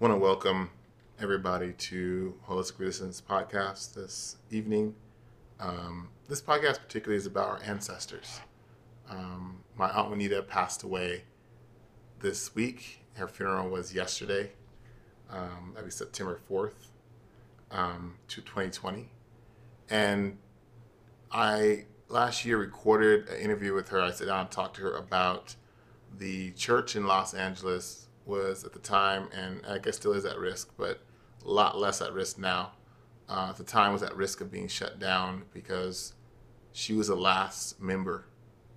want to welcome everybody to Holistic Resistance podcast this evening. Um, this podcast particularly is about our ancestors. Um, my aunt Juanita passed away this week. Her funeral was yesterday. Um, that'd be September fourth, um, to 2020, and I last year recorded an interview with her. I sat down and talked to her about the church in Los Angeles was at the time, and I guess still is at risk, but a lot less at risk now. Uh, at the time, was at risk of being shut down because she was the last member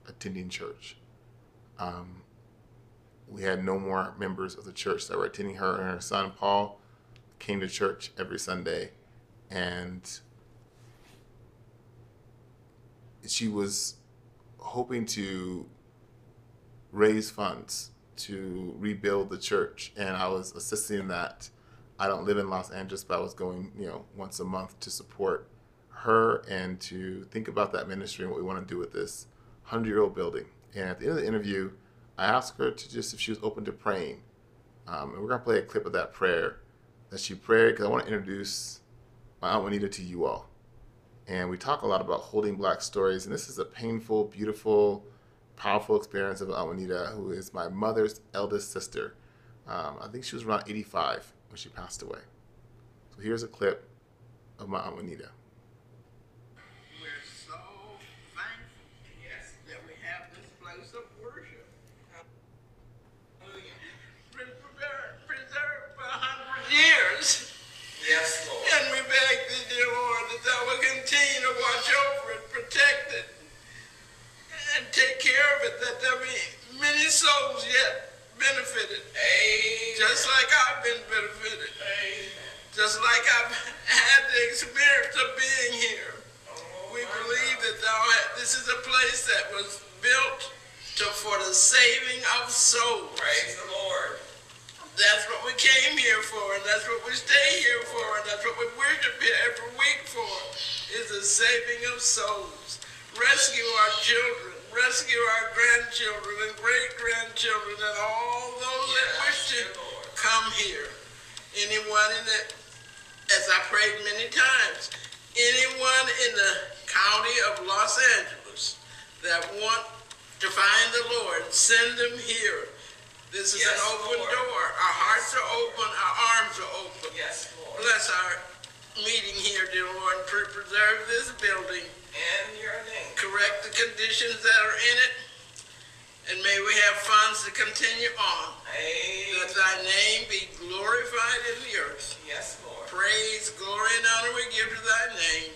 attending church. Um, we had no more members of the church that were attending her, and her son Paul came to church every Sunday, and she was hoping to raise funds to rebuild the church, and I was assisting that. I don't live in Los Angeles, but I was going, you know, once a month to support her and to think about that ministry and what we want to do with this hundred-year-old building. And at the end of the interview, I asked her to just if she was open to praying, um, and we're gonna play a clip of that prayer that she prayed because I want to introduce my aunt Juanita to you all. And we talk a lot about holding black stories, and this is a painful, beautiful powerful experience of Aunt Juanita, who is my mother's eldest sister. Um, I think she was around 85 when she passed away. So here's a clip of my Aunt Juanita. Benefited. Amen. Just like I've been benefited. Amen. Just like I've had the experience of being here. Oh, We believe God. that thou ha- this is a place that was built to, for the saving of souls. Praise the Lord. That's what we came here for, and that's what we stay here for, and that's what we worship here every week for, is the saving of souls. Rescue our children, rescue our grandchildren and great-grandchildren, and all those that wish to Lord. come here. Anyone in the, as I prayed many times, anyone in the county of Los Angeles that want to find the Lord, send them here. This is Yes, an open Lord. door. Our hearts are open, our arms are open. Yes, Lord. Bless our meeting here, dear Lord, and preserve this building. And your name. Correct the conditions that are in it, and may we have funds to continue on. That Amen. thy name be glorified in the earth. Yes, Lord. Praise, glory, and honor we give to thy name.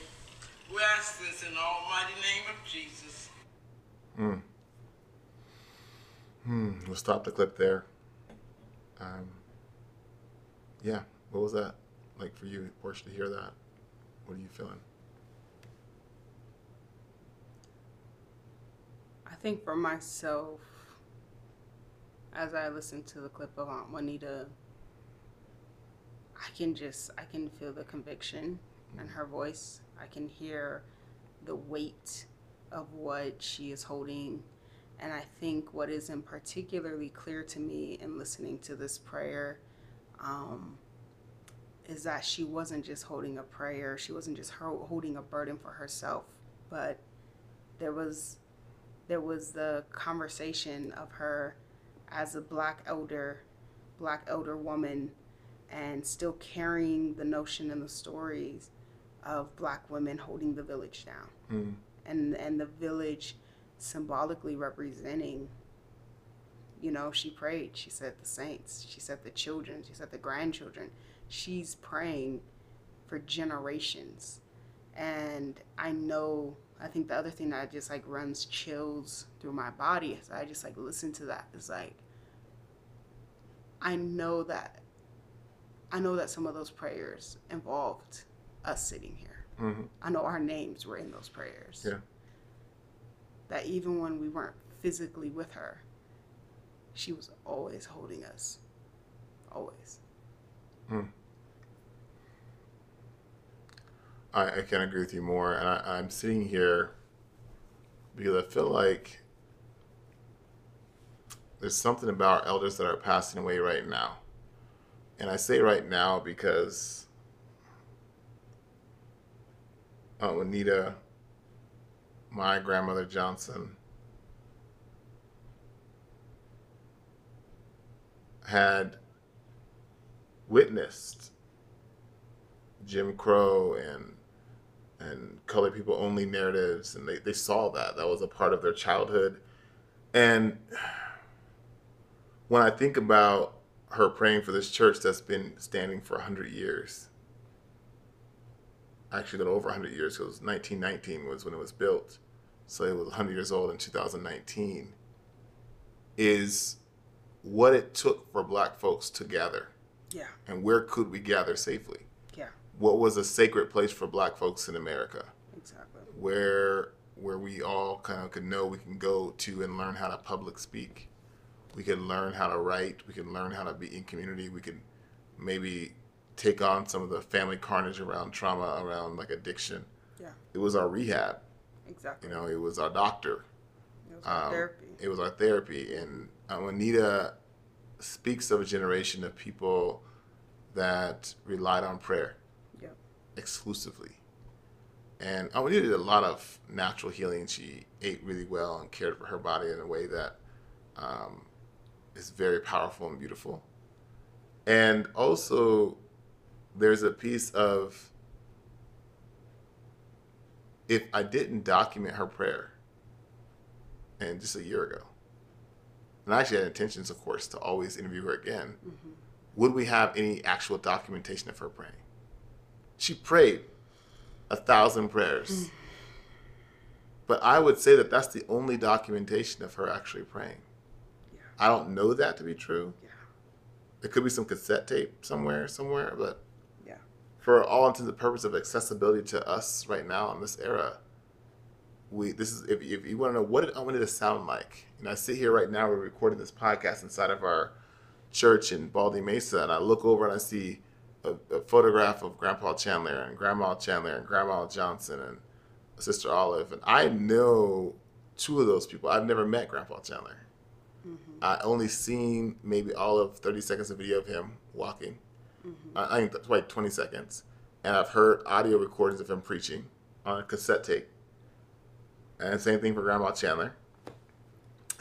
We ask this in the almighty name of Jesus. Hmm. Hmm. We'll stop the clip there. Um, yeah. What was that like for you, Portia, to hear that? What are you feeling? I think for myself, as I listen to the clip of Aunt Juanita, I can just I can feel the conviction in her voice. I can hear the weight of what she is holding. And I think what isn't particularly clear to me in listening to this prayer um, is that she wasn't just holding a prayer, she wasn't just ho- holding a burden for herself, but there was there was the conversation of her as a black elder, black elder woman, and still carrying the notion and the stories of black women holding the village down, Hmm. and and the village symbolically representing. You know, she prayed. She said the saints. She said the children. She said the grandchildren. She's praying for generations, and I know I think the other thing that just like runs chills through my body is I just like listen to that. It's like I know that I know that some of those prayers involved us sitting here. hmm I know our names were in those prayers. Yeah. That even when we weren't physically with her, she was always holding us. Always. Hmm. I, I can't agree with you more. And I, I'm sitting here because I feel like there's something about our elders that are passing away right now And I say right now because uh, Aunt Juanita, my grandmother Johnson, had witnessed Jim Crow and and colored people only narratives and they, they saw that. That was a part of their childhood. And when I think about her praying for this church that's been standing for 100 years, actually little over 100 years, because 1919 was when it was built. So it was 100 years old in 2019, is what it took for black folks to gather Yeah. and where could we gather safely? Yeah. What was a sacred place for black folks in America? Exactly. where where we all kind of could know we can go to and learn how to public speak. We can learn how to write. We can learn how to be in community. We can maybe take on some of the family carnage around trauma, around like addiction. Yeah. It was our rehab. Exactly. You know, it was our doctor. it was our Um, therapy. It was our therapy. And uh, Anita speaks of a generation of people that relied on prayer Yep. exclusively. And oh, Anita did a lot of natural healing. She ate really well and cared for her body in a way that um, is very powerful and beautiful. And also, there's a piece of if I didn't document her prayer, and just a year ago, and I actually had intentions, of course, to always interview her again, mm-hmm. would we have any actual documentation of her praying? She prayed a thousand prayers. Mm. But I would say that that's the only documentation of her actually praying. Yeah. I don't know that to be true. Yeah. There could be some cassette tape somewhere, somewhere, but Yeah. for all intents and purposes of accessibility to us right now in this era, we this is if, if you want to know what did I wanted to sound like, and I sit here right now, we're recording this podcast inside of our church in Baldy Mesa, and I look over and I see a, a photograph of Grandpa Chandler and Grandma Chandler and Grandma Johnson and Sister Olive, and I know two of those people. I've never met Grandpa Chandler. Mm-hmm. I only seen maybe all of 30 seconds of video of him walking. Mm-hmm. I, I think that's like 20 seconds. And I've heard audio recordings of him preaching on a cassette tape. And same thing for Grandma Chandler.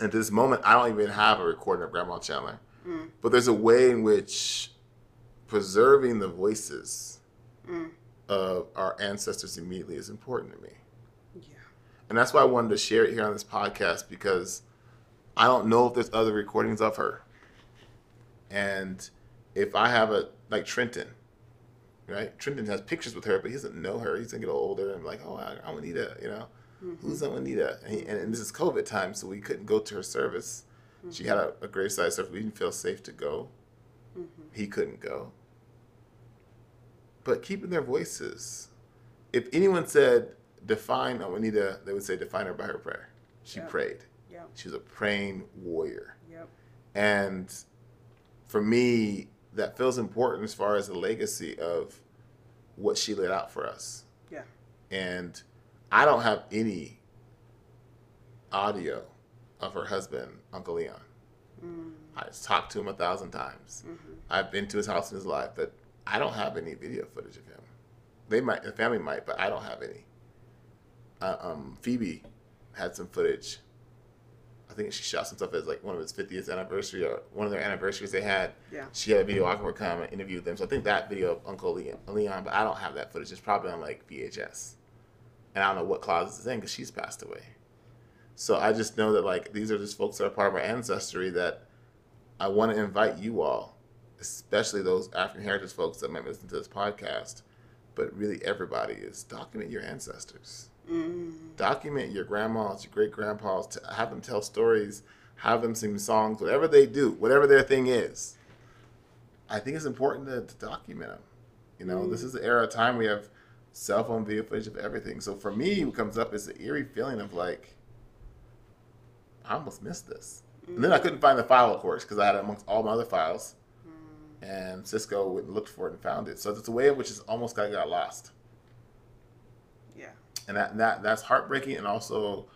At this moment, I don't even have a recording of Grandma Chandler. Mm. But there's a way in which preserving the voices mm. of our ancestors immediately is important to me. Yeah. And that's why I wanted to share it here on this podcast because I don't know if there's other recordings of her. And if I have a, like Trenton, right? Trenton has pictures with her, but he doesn't know her. He's gonna get older and like, oh, I, I'm Anita, you know? Who's Anita? And, he, and, this is COVID time, so we couldn't go to her service. She had a, a graveside service. We didn't feel safe to go. Mm-hmm. He couldn't go. But keeping their voices. If anyone said, define Anita, they would say, define her by her prayer. She Yep. prayed. Yep. She was a praying warrior. Yep. And for me, that feels important as far as the legacy of what she laid out for us. Yeah. And I don't have any audio of her husband, Uncle Leon. I've talked to him a thousand times. I've been to his house in his life, but I don't have any video footage of him. They might, the family might, but I don't have any. Uh, um, Phoebe had some footage. I think she shot some stuff as like one of his 50th anniversary or one of their anniversaries they had. Yeah. She had a video I can come and interview them. So I think that video of Uncle Leon, Leon, but I don't have that footage. It's probably on like VHS. And I don't know what closet it's in because she's passed away. So I just know that like these are just folks that are part of our ancestry that I want to invite you all, especially those African heritage folks that might listen to this podcast, but really everybody is document your ancestors. Mm. Document your grandmas, your great grandpas, have them tell stories, have them sing songs, whatever they do, whatever their thing is. I think it's important to, to document them. You know, this mm. is the era of time we have cell phone video footage of everything. So for me, what comes up is the eerie feeling of like, I almost missed this. And then I couldn't find the file, of course, because I had it amongst all my other files. Hmm. And Cisco went and looked for it and found it. So it's a way in which it's almost got got lost. Yeah. And that, that that's heartbreaking and also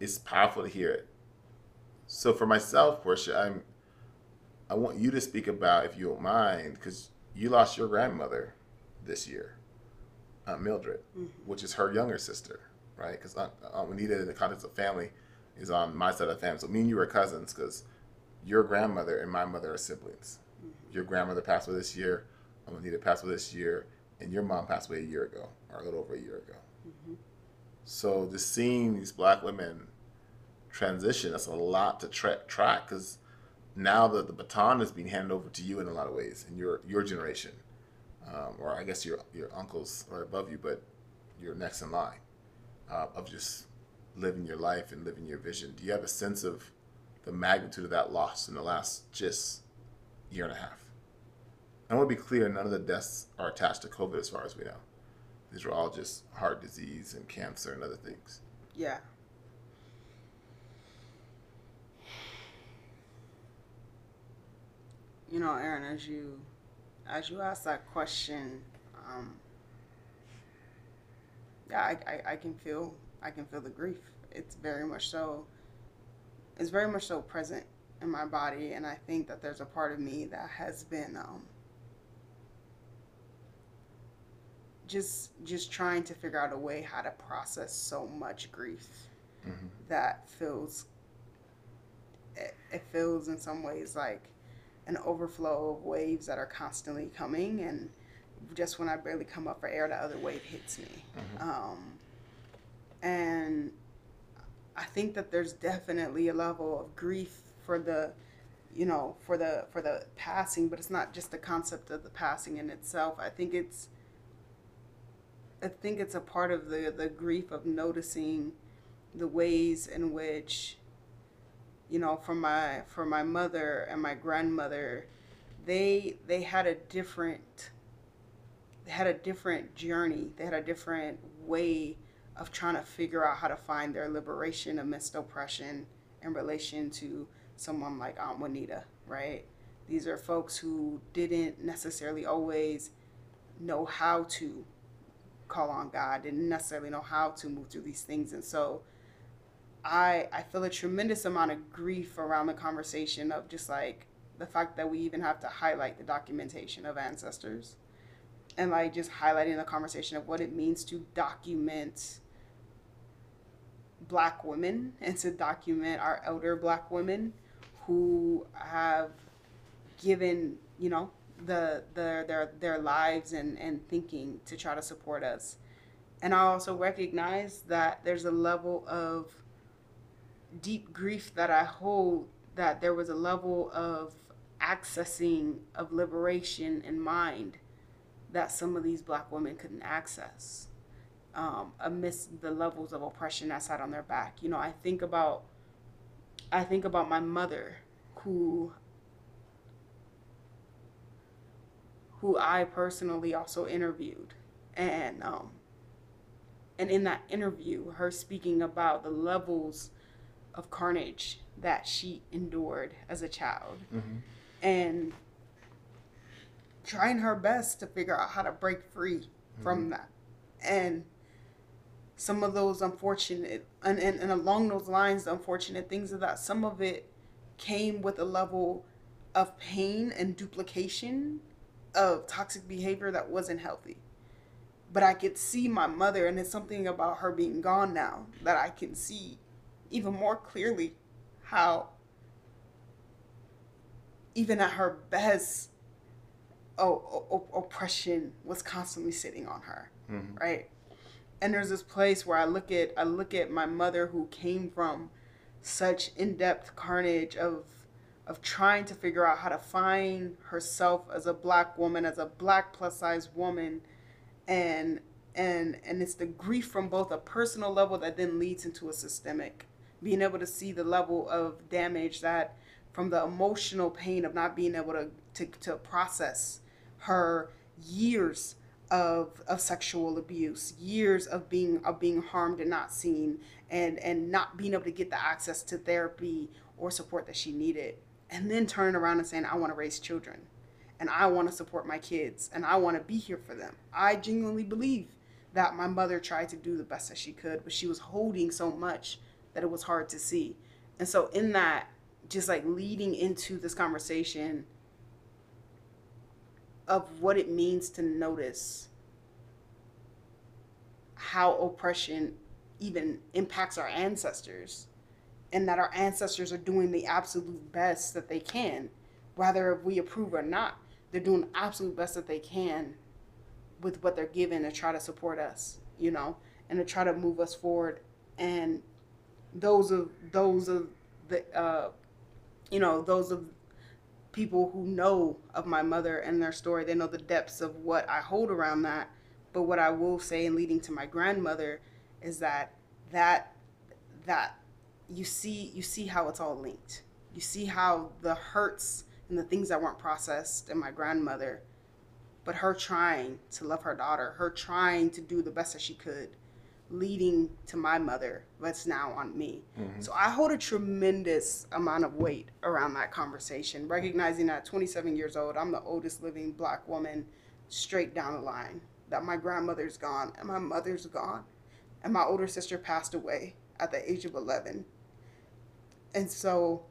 it's powerful to hear it. So for myself, Portia, I'm I want you to speak about, if you don't mind, because you lost your grandmother this year, Aunt Mildred, mm-hmm. which is her younger sister, right? Because Aunt, Aunt Juanita, in the context of family, is on my side of the family. So me and you are cousins because your grandmother and my mother are siblings. Mm-hmm. Your grandmother passed away this year, Aunt Juanita passed away this year, and your mom passed away a year ago, or a little over a year ago. Mm-hmm. So just seeing these black women transition, that's a lot to tra- track because now the, the baton is being handed over to you in a lot of ways in your your generation, um, or I guess your your uncles are above you, but you're next in line uh, of just living your life and living your vision. Do you have a sense of the magnitude of that loss in the last just year and a half? I want to be clear: none of the deaths are attached to COVID, as far as we know. These are all just heart disease and cancer and other things. Yeah. You know, Aaron, as you as you ask that question, um, yeah, I, I, I can feel I can feel the grief. It's very much so. It's very much so present in my body, and I think that there's a part of me that has been um, just just trying to figure out a way how to process so much grief that feels it, it feels in some ways like an overflow of waves that are constantly coming and just when i barely come up for air the other wave hits me. Um, and i think that there's definitely a level of grief for the you know for the for the passing but it's not just the concept of the passing in itself. I think it's I think it's a part of the the grief of noticing the ways in which you know for my for my mother and my grandmother they they had a different they had a different journey they had a different way of trying to figure out how to find their liberation amidst oppression in relation to someone like Aunt Juanita, right? These are folks who didn't necessarily always know how to call on God, didn't necessarily know how to move through these things. And so I I feel a tremendous amount of grief around the conversation of just like the fact that we even have to highlight the documentation of ancestors. And like just highlighting the conversation of what it means to document black women and to document our elder black women who have given you know the the their their lives and and thinking to try to support us. And i also recognize that there's a level of deep grief that i hold that there was a level of accessing of liberation in mind that some of these black women couldn't access um, amidst the levels of oppression that sat on their back. You know, I think about I think about my mother who who I personally also interviewed and um and in that interview her speaking about the levels of carnage that she endured as a child. Mm-hmm. And trying her best to figure out how to break free from mm-hmm. that. And some of those unfortunate and, and, and along those lines the unfortunate things are that some of it came with a level of pain and duplication of toxic behavior that wasn't healthy. But i could see my mother and it's something about her being gone now that i can see even more clearly how even at her best oh, oh, oppression was constantly sitting on her mm-hmm. right and there's this place where I look at I look at my mother who came from such in-depth carnage of of trying to figure out how to find herself as a black woman, as a black plus size woman, and and and it's the grief from both a personal level that then leads into a systemic. Being able to see the level of damage that from the emotional pain of not being able to to, to process her years of of sexual abuse, years of being of being harmed and not seen, and and not being able to get the access to therapy or support that she needed, and then turning around and saying, "I want to raise children, and I want to support my kids, and I want to be here for them." I genuinely believe that my mother tried to do the best that she could, but she was holding so much that it was hard to see, and so in that, just like leading into this conversation of what it means to notice how oppression even impacts our ancestors and that our ancestors are doing the absolute best that they can whether we approve or not they're doing the absolute best that they can with what they're given to try to support us you know and to try to move us forward and those of those of the uh you know those of people who know of my mother and their story. They know the depths of what i hold around that. But what i will say in leading to my grandmother is that that that you see you see how it's all linked. You see how the hurts and the things that weren't processed in my grandmother but her trying to love her daughter her trying to do the best that she could leading to my mother that's now on me. Mm-hmm. So i hold a tremendous amount of weight around that conversation recognizing that at 27 years old i'm the oldest living black woman straight down the line that my grandmother's gone and my mother's gone and my older sister passed away at the age of 11 and so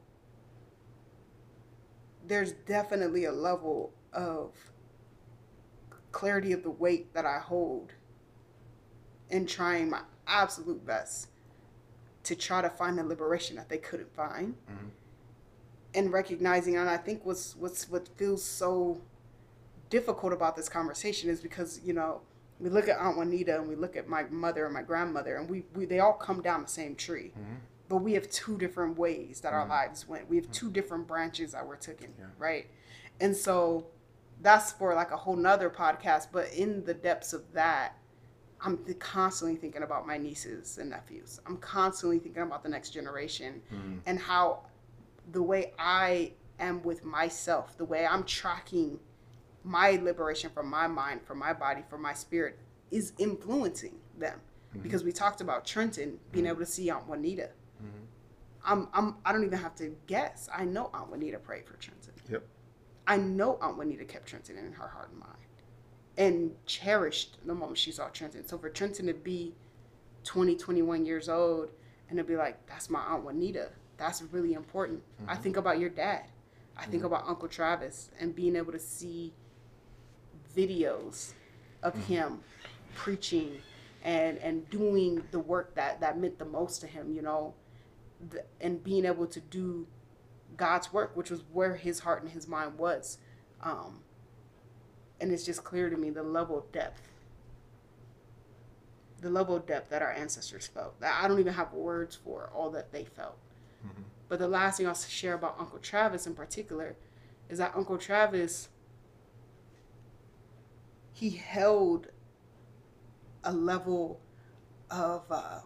there's definitely a level of clarity of the weight that I hold in trying my absolute best to try to find the liberation that they couldn't find. Mhm. And recognizing, and I think what's what's what feels so difficult about this conversation is because you know we look at Aunt Juanita and we look at my mother and my grandmother, and we, we they all come down the same tree, Mhm. but we have two different ways that our Mhm. lives went. We have two different branches that were taken, Yeah. right? And so that's for like a whole nother podcast. But in the depths of that, I'm constantly thinking about my nieces and nephews. I'm constantly thinking about the next generation Mhm. and how the way I am with myself, the way I'm tracking my liberation from my mind, from my body, from my spirit is influencing them. Because we talked about Trenton being able to see Aunt Juanita. Mhm. I'm, I'm, I don't even have to guess. I know Aunt Juanita prayed for Trenton. Yep. I know Aunt Juanita kept Trenton in her heart and mind and cherished the moment she saw Trenton. So for Trenton to be 20, 21 years old and to be like, that's my Aunt Juanita, that's really important. I mm-hmm. think about your dad. I think mm-hmm. about Uncle Travis and being able to see videos of mm-hmm. him preaching and and doing the work that that meant the most to him, you know, the, and being able to do God's work, which was where his heart and his mind was. Um, and it's just clear to me the level of depth, the level of depth that our ancestors felt. That I don't even have words for all that they felt. But the last thing I'll share about Uncle Travis in particular is that Uncle Travis, he held a level of uh,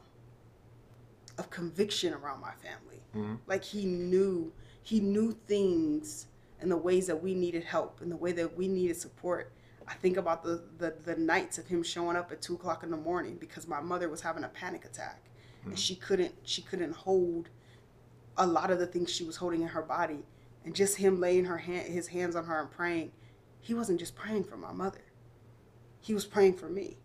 of conviction around my family. Mhm. Like he knew he knew things and the ways that we needed help and the way that we needed support. I think about the, the, the nights of him showing up at two o'clock in the morning because my mother was having a panic attack. And hmm. she couldn't she couldn't hold a lot of the things she was holding in her body. And just him laying her hand his hands on her and praying he wasn't just praying for my mother. He was praying for me.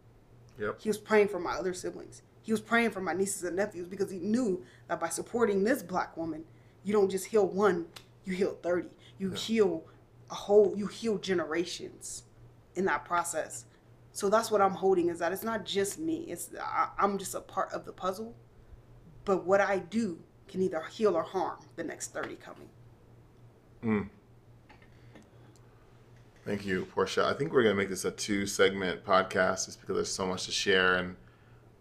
Yep. he was praying for my other siblings. He was praying for my nieces and nephews because he knew that by supporting this black woman you don't just heal one you heal 30 you Yeah. heal a whole you heal generations in that process so that's what i'm holding is that it's not just me it's I, i'm just a part of the puzzle but what i do can either heal or harm the next 30 coming Mm. Thank you, Portia. I think we're gonna make this a two-segment podcast, just because there's so much to share, and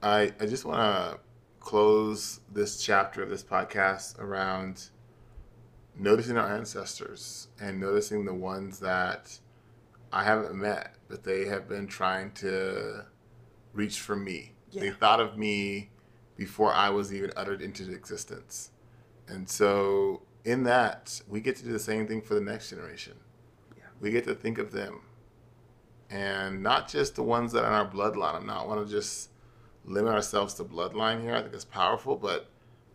I I just want to close this chapter of this podcast around noticing our ancestors and noticing the ones that I haven't met, but they have been trying to reach for me. They thought of me before I was even uttered into existence. And so, in that, we get to do the same thing for the next generation. Yeah. We get to think of them. And not just the ones that are in our bloodline. I'm not want to just limit ourselves to bloodline here. I think it's powerful, but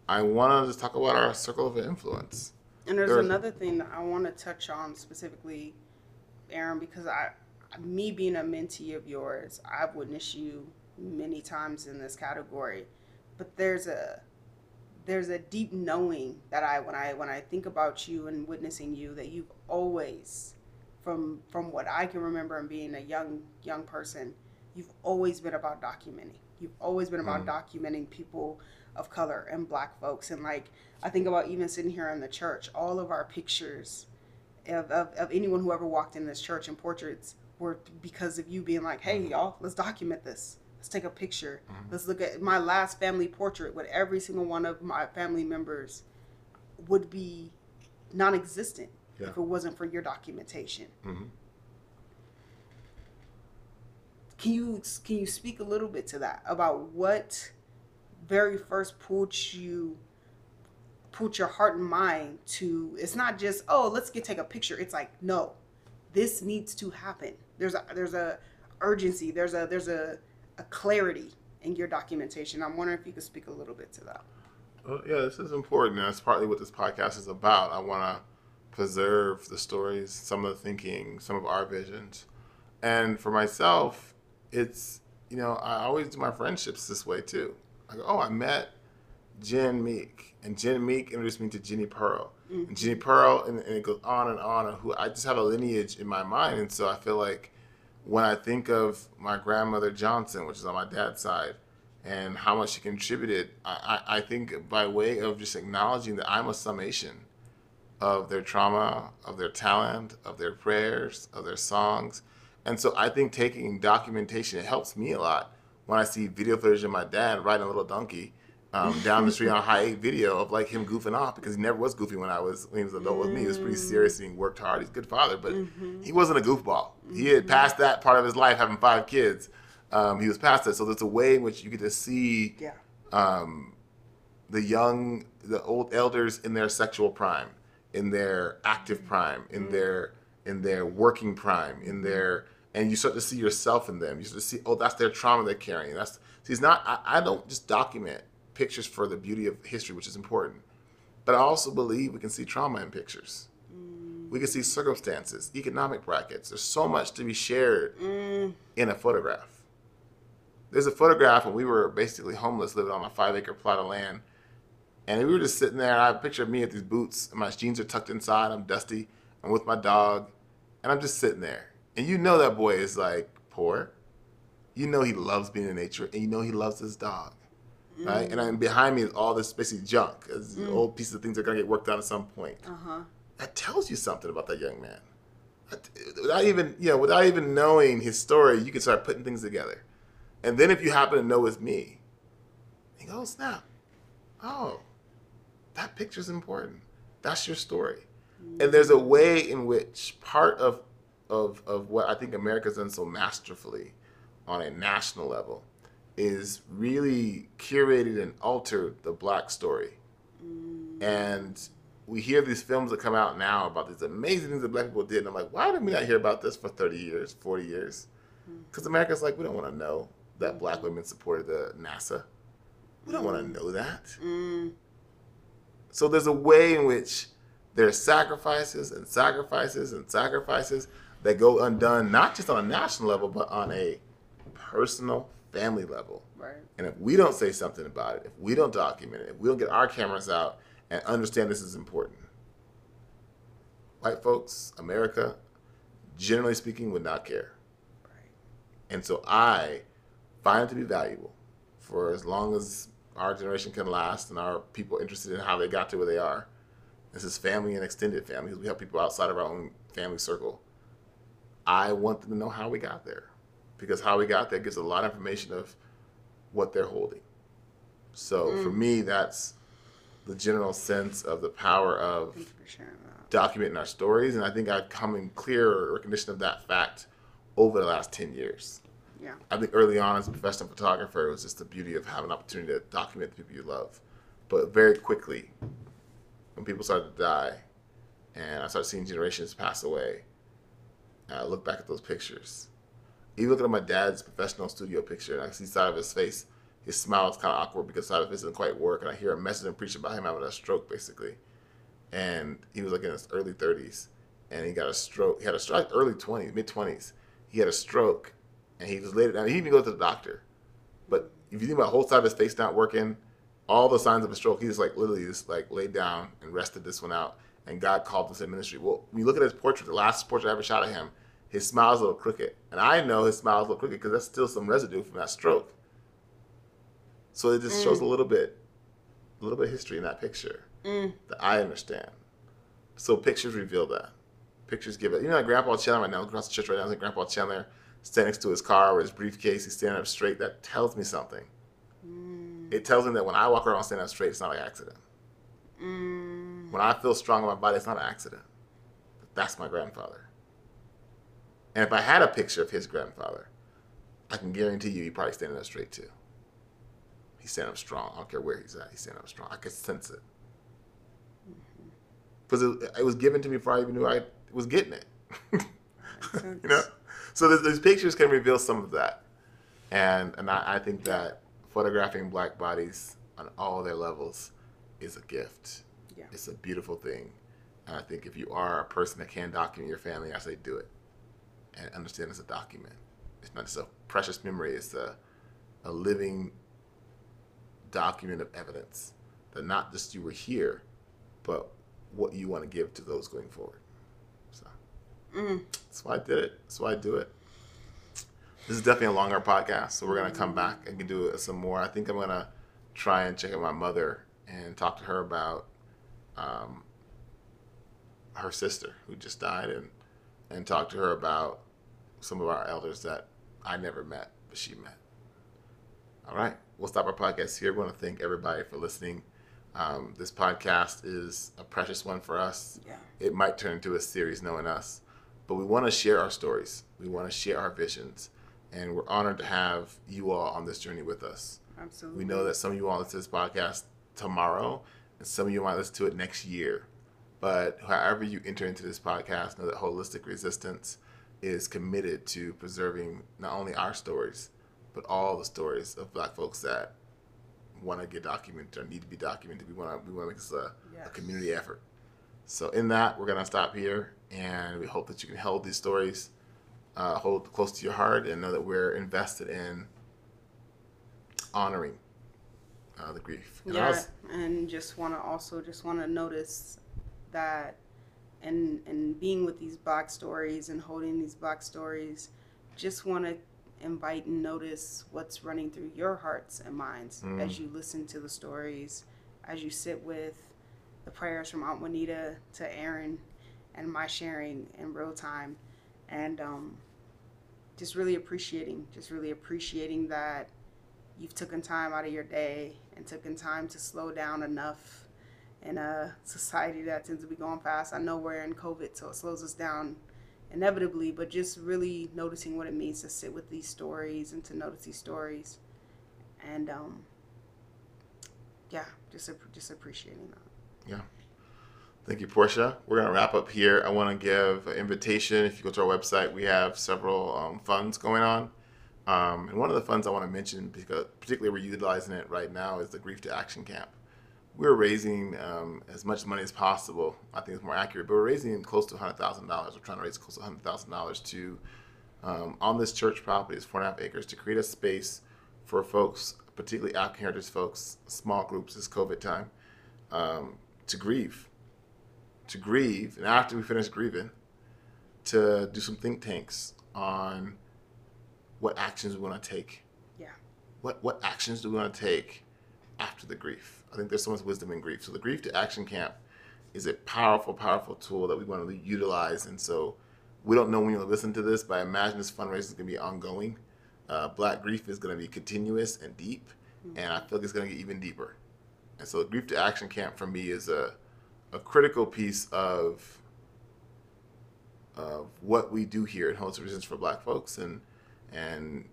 I want to just talk about our circle of influence. And there's There's- another thing that I want to touch on specifically, Aaron, because I, me being a mentee of yours, I've witnessed you many times in this category, but there's a there's a deep knowing that I when I when I think about you and witnessing you that you've always from from what I can remember and being a young young person, you've always been about documenting. You've always been about mm. documenting people of color and black folks. And like I think about even sitting here in the church, all of our pictures of, of, of anyone who ever walked in this church and portraits were because of you being like, hey, y'all, let's document this. Let's take a picture. Let's look at my last family portrait with every single one of my family members would be non existent Yeah. if it wasn't for your documentation. Mhm. Can you can you speak a little bit to that about what very first put you put your heart and mind to it's not just oh let's get take a picture it's like no this needs to happen there's a there's a urgency there's a there's a, a clarity in your documentation i'm wondering if you could speak a little bit to that Well, yeah, this is important. That's partly what this podcast is about. I want to preserve the stories, some of the thinking, some of our visions. And for myself, it's, you know, I always do my friendships this way too. I go, oh, I met Jen Meek, and Jen Meek introduced me to Jenny Pearl. Mm-hmm. And Jenny Pearl, and, and it goes on and on. And who I just have a lineage in my mind. And so I feel like when I think of my grandmother Johnson, which is on my dad's side, and how much she contributed, I, I, I think by way of just acknowledging that I'm a summation of their trauma, of their talent, of their prayers, of their songs. And so I think taking documentation, it helps me a lot when I see video footage of my dad riding a little donkey um, down the street on Hi8 video of like him goofing off because he never was goofy when I was when he was adult with me. He was pretty serious and he worked hard. He's a good father, but he wasn't a goofball. He had passed that part of his life having five kids. Um, he was past that. So there's a way in which you get to see yeah um, the young, the old elders in their sexual prime, in their active prime, in their in their working prime, in their and you start to see yourself in them. You start to see, oh, that's their trauma they're carrying. That's see, it's not. I, I don't just document pictures for the beauty of history, which is important, but I also believe we can see trauma in pictures. Mm. We can see circumstances, economic brackets. There's so much to be shared mm. in a photograph. There's a photograph when we were basically homeless, living on a five acre plot of land. And we were just sitting there. I have a picture of me with these boots, and my jeans are tucked inside. I'm dusty. I'm with my dog, and I'm just sitting there. And you know that boy is like poor. You know he loves being in nature, and you know he loves his dog, right? And then behind me is all this basically junk, it's old pieces of things that are gonna get worked out at some point. uh-huh That tells you something about that young man. Without even, you know, without even knowing his story, you can start putting things together. And then if you happen to know it's me, you go, oh, snap. Oh, that picture's important. That's your story. And there's a way in which part of, of, of what I think America's done so masterfully on a national level is really curated and altered the black story. Mm. And we hear these films that come out now about these amazing things that black people did. And I'm like, why didn't we not hear about this for 30 years, 40 years? Mm. Because America's like, we don't want to know that mm. black women supported the NASA. We don't want to know that. So there's a way in which there are sacrifices and sacrifices and sacrifices that go undone, not just on a national level, but on a personal family level. right And if we don't say something about it, if we don't document it, if we don't get our cameras out and understand this is important, white folks, America, generally speaking, would not care. Right. And so I find it to be valuable for as long as our generation can last and our people interested in how they got to where they are. This is family and extended family. 'cause We have people outside of our own family circle. I want them to know how we got there because how we got there gives a lot of information of what they're holding. So for mm. me, that's the general sense of the power of thank you for sharing that documenting our stories, and I think I've come in clear recognition of that fact over the last ten years. yeah I think early on as a professional photographer, it was just the beauty of having an opportunity to document the people you love. But very quickly, when people started to die, and I started seeing generations pass away, and I look back at those pictures. Even looking at my dad's professional studio picture, and I see side of his face, his smile is kind of awkward because side of it doesn't quite work, and I hear a message and preach about him having a stroke, basically. And he was like in his early 30s, and he got a stroke. He had a stroke, early 20s, mid 20s. He had a stroke, and he was laid down. He didn't even go to the doctor. But if you think about the whole side of his face not working, all the signs of a stroke, he just like literally just like laid down and rested this one out. And God called him to ministry. Well, when you look at his portrait, the last portrait I ever shot of him, his smile's a little crooked. And I know his smile's a little crooked because that's still some residue from that stroke. So it just shows mm. a little bit, a little bit of history in that picture mm. that I understand. So pictures reveal that. Pictures give it. You know, like Grandpa Chandler right now, across the church right now, like Grandpa Chandler standing next to his car with his briefcase, he's standing up straight. That tells me something. Mm. It tells me that when I walk around standing up straight, it's not an accident. When I feel strong in my body, it's not an accident. That's my grandfather. And if I had a picture of his grandfather, I can guarantee you he'd probably standing up straight too. He's standing up strong. I don't care where he's at. He's standing up strong. I could sense it. Mm-hmm. Because it, it was given to me before I even knew I was getting it. you know? So these, these pictures can reveal some of that. And, and I, I think that photographing black bodies on all their levels is a gift. It's a beautiful thing. And I think if you are a person that can document your family, I say do it. And understand it's a document. It's not just a precious memory, it's a, a living document of evidence that not just you were here, but what you want to give to those going forward. So mm. that's why I did it. That's why I do it. This is definitely a longer podcast, so we're gonna come back and do some more. I think I'm gonna try and check out my mother and talk to her about um, her sister who just died, and and talk to her about some of our elders that I never met, but she met. All right, we'll stop our podcast here. We want to thank everybody for listening. Um, this podcast is a precious one for us. Yeah. It might turn into a series, knowing us, but we want to share our stories. We want to share our visions, and we're honored to have you all on this journey with us. Absolutely. We know that some of you all listen to this podcast tomorrow, and some of you might listen to it next year. But however you enter into this podcast, know that Holistic Resistance is committed to preserving not only our stories, but all the stories of Black folks that want to get documented or need to be documented. We want to we want to make this a, a community effort. So in that, we're gonna stop here, and we hope that you can hold these stories, uh, hold close to your heart, and know that we're invested in honoring uh, the grief. And I Yeah, was- and just want to also just want to notice that, and and being with these black stories and holding these black stories, just want to invite and notice what's running through your hearts and minds Mm. as you listen to the stories, as you sit with the prayers from Aunt Juanita to Aaron, and my sharing in real time, and um, just really appreciating, just really appreciating that you've taken time out of your day and taking time to slow down enough in a society that tends to be going fast. I know we're in COVID, so it slows us down inevitably, but just really noticing what it means to sit with these stories and to notice these stories. And um, yeah, just just appreciating that. Yeah. Thank you, Portia. We're going to wrap up here. I want to give an invitation. If you go to our website, we have several um, funds going on. Um, and one of the funds I want to mention, because particularly we're utilizing it right now, is the Grief to Action Camp. We're raising um, as much money as possible. I think it's more accurate, but we're raising close to $100,000. We're trying to raise close to $100,000 to, um, on this church property, it's four and a half acres, to create a space for folks, particularly African heritage folks, small groups, this COVID time, um, to grieve to grieve, and after we finish grieving, to do some think tanks on what actions we want to take. Yeah. What what actions do we want to take after the grief? I think there's so much wisdom in grief. So the Grief to Action Camp is a powerful, powerful tool that we want to utilize. And so we don't know when you'll listen to this, but I imagine this fundraiser is going to be ongoing. Uh, Black grief is going to be continuous and deep, and I feel like it's going to get even deeper. And so the Grief to Action Camp for me is a a critical piece of of what we do here at Holistic Resistance for Black folks, and and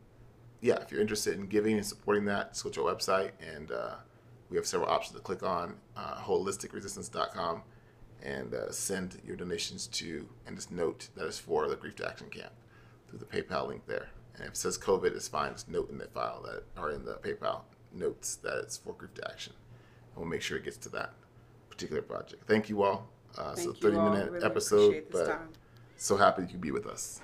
yeah, if you're interested in giving and supporting that, just go to our website, and uh, we have several options to click on, uh, holisticresistance.com, and uh, send your donations to, and just note that is for the Grief to Action Camp through the PayPal link there. And if it says COVID, it's fine. Just note in the file that, or in the PayPal notes that it's for Grief to Action, and we'll make sure it gets to that particular project. Thank you all. Uh, Thank so 30 you all. minute Really episode, appreciate this but time. so happy you could be with us.